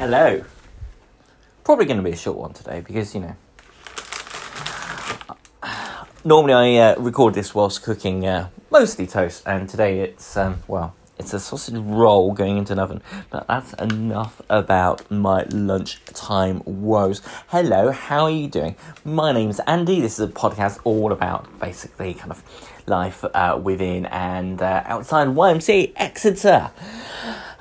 Hello. Probably going to be a short one today because, you know, normally I uh, record this whilst cooking uh, mostly toast, and today it's, um, well, it's a sausage roll going into an oven. But that's enough about my lunchtime woes. Hello, how are you doing? My name's Andy. This is a podcast all about basically kind of life uh, within and uh, outside YMCA Exeter.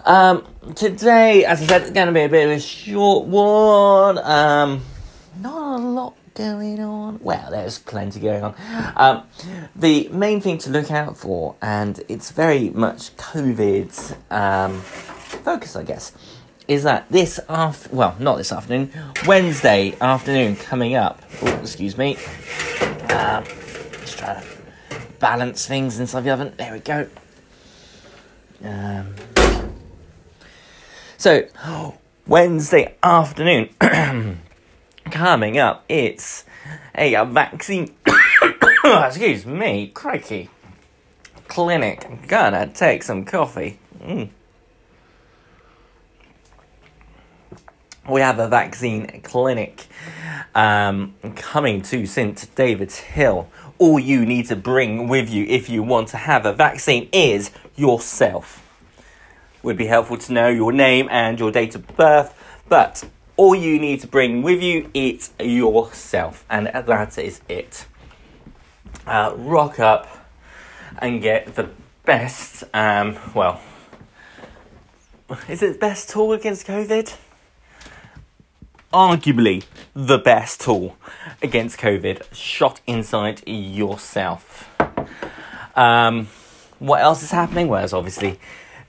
Um, today, as I said, it's going to be a bit of a short one. Um, not a lot going on. Well, there's plenty going on. Um, the main thing to look out for, and it's very much COVID's um, focus, I guess, is that this after well, not this afternoon, Wednesday afternoon coming up. Ooh, excuse me. Um, just trying to balance things inside the oven. There we go. Um, so, Wednesday afternoon coming up, it's a, vaccine. excuse me, crikey. Clinic. Gonna take some coffee. Mm. We have a vaccine clinic um, coming to St. David's Hill. All you need to bring with you if you want to have a vaccine is yourself. Would be helpful to know your name and your date of birth, but all you need to bring with you is yourself, and that is it. Uh, rock up and get the best, um, well, is it the best tool against COVID? Arguably the best tool against COVID, shot inside yourself. Um, what else is happening? Well, it's obviously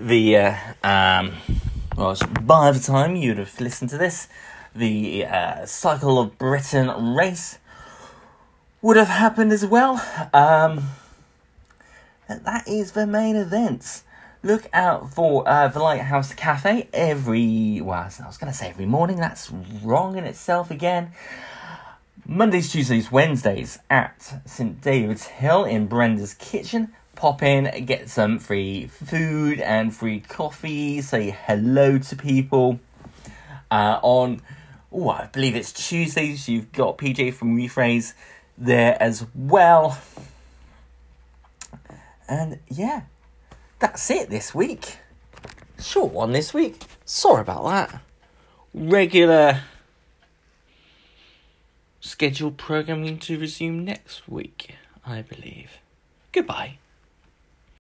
the uh, um, well, by the time you'd have listened to this, the uh, Cycle of Britain race would have happened as well. Um, that is the main events. Look out for uh, the Lighthouse Cafe every, well, I was going to say every morning, that's wrong in itself again. Mondays, Tuesdays, Wednesdays at St. David's Hill in Brenda's Kitchen pop in, get some free food and free coffee, say hello to people. Uh, on, oh, I believe it's Tuesdays, you've got PJ from Rephrase there as well. And yeah, that's it this week. Short one this week. Sorry about that. Regular scheduled programming to resume next week, I believe. Goodbye.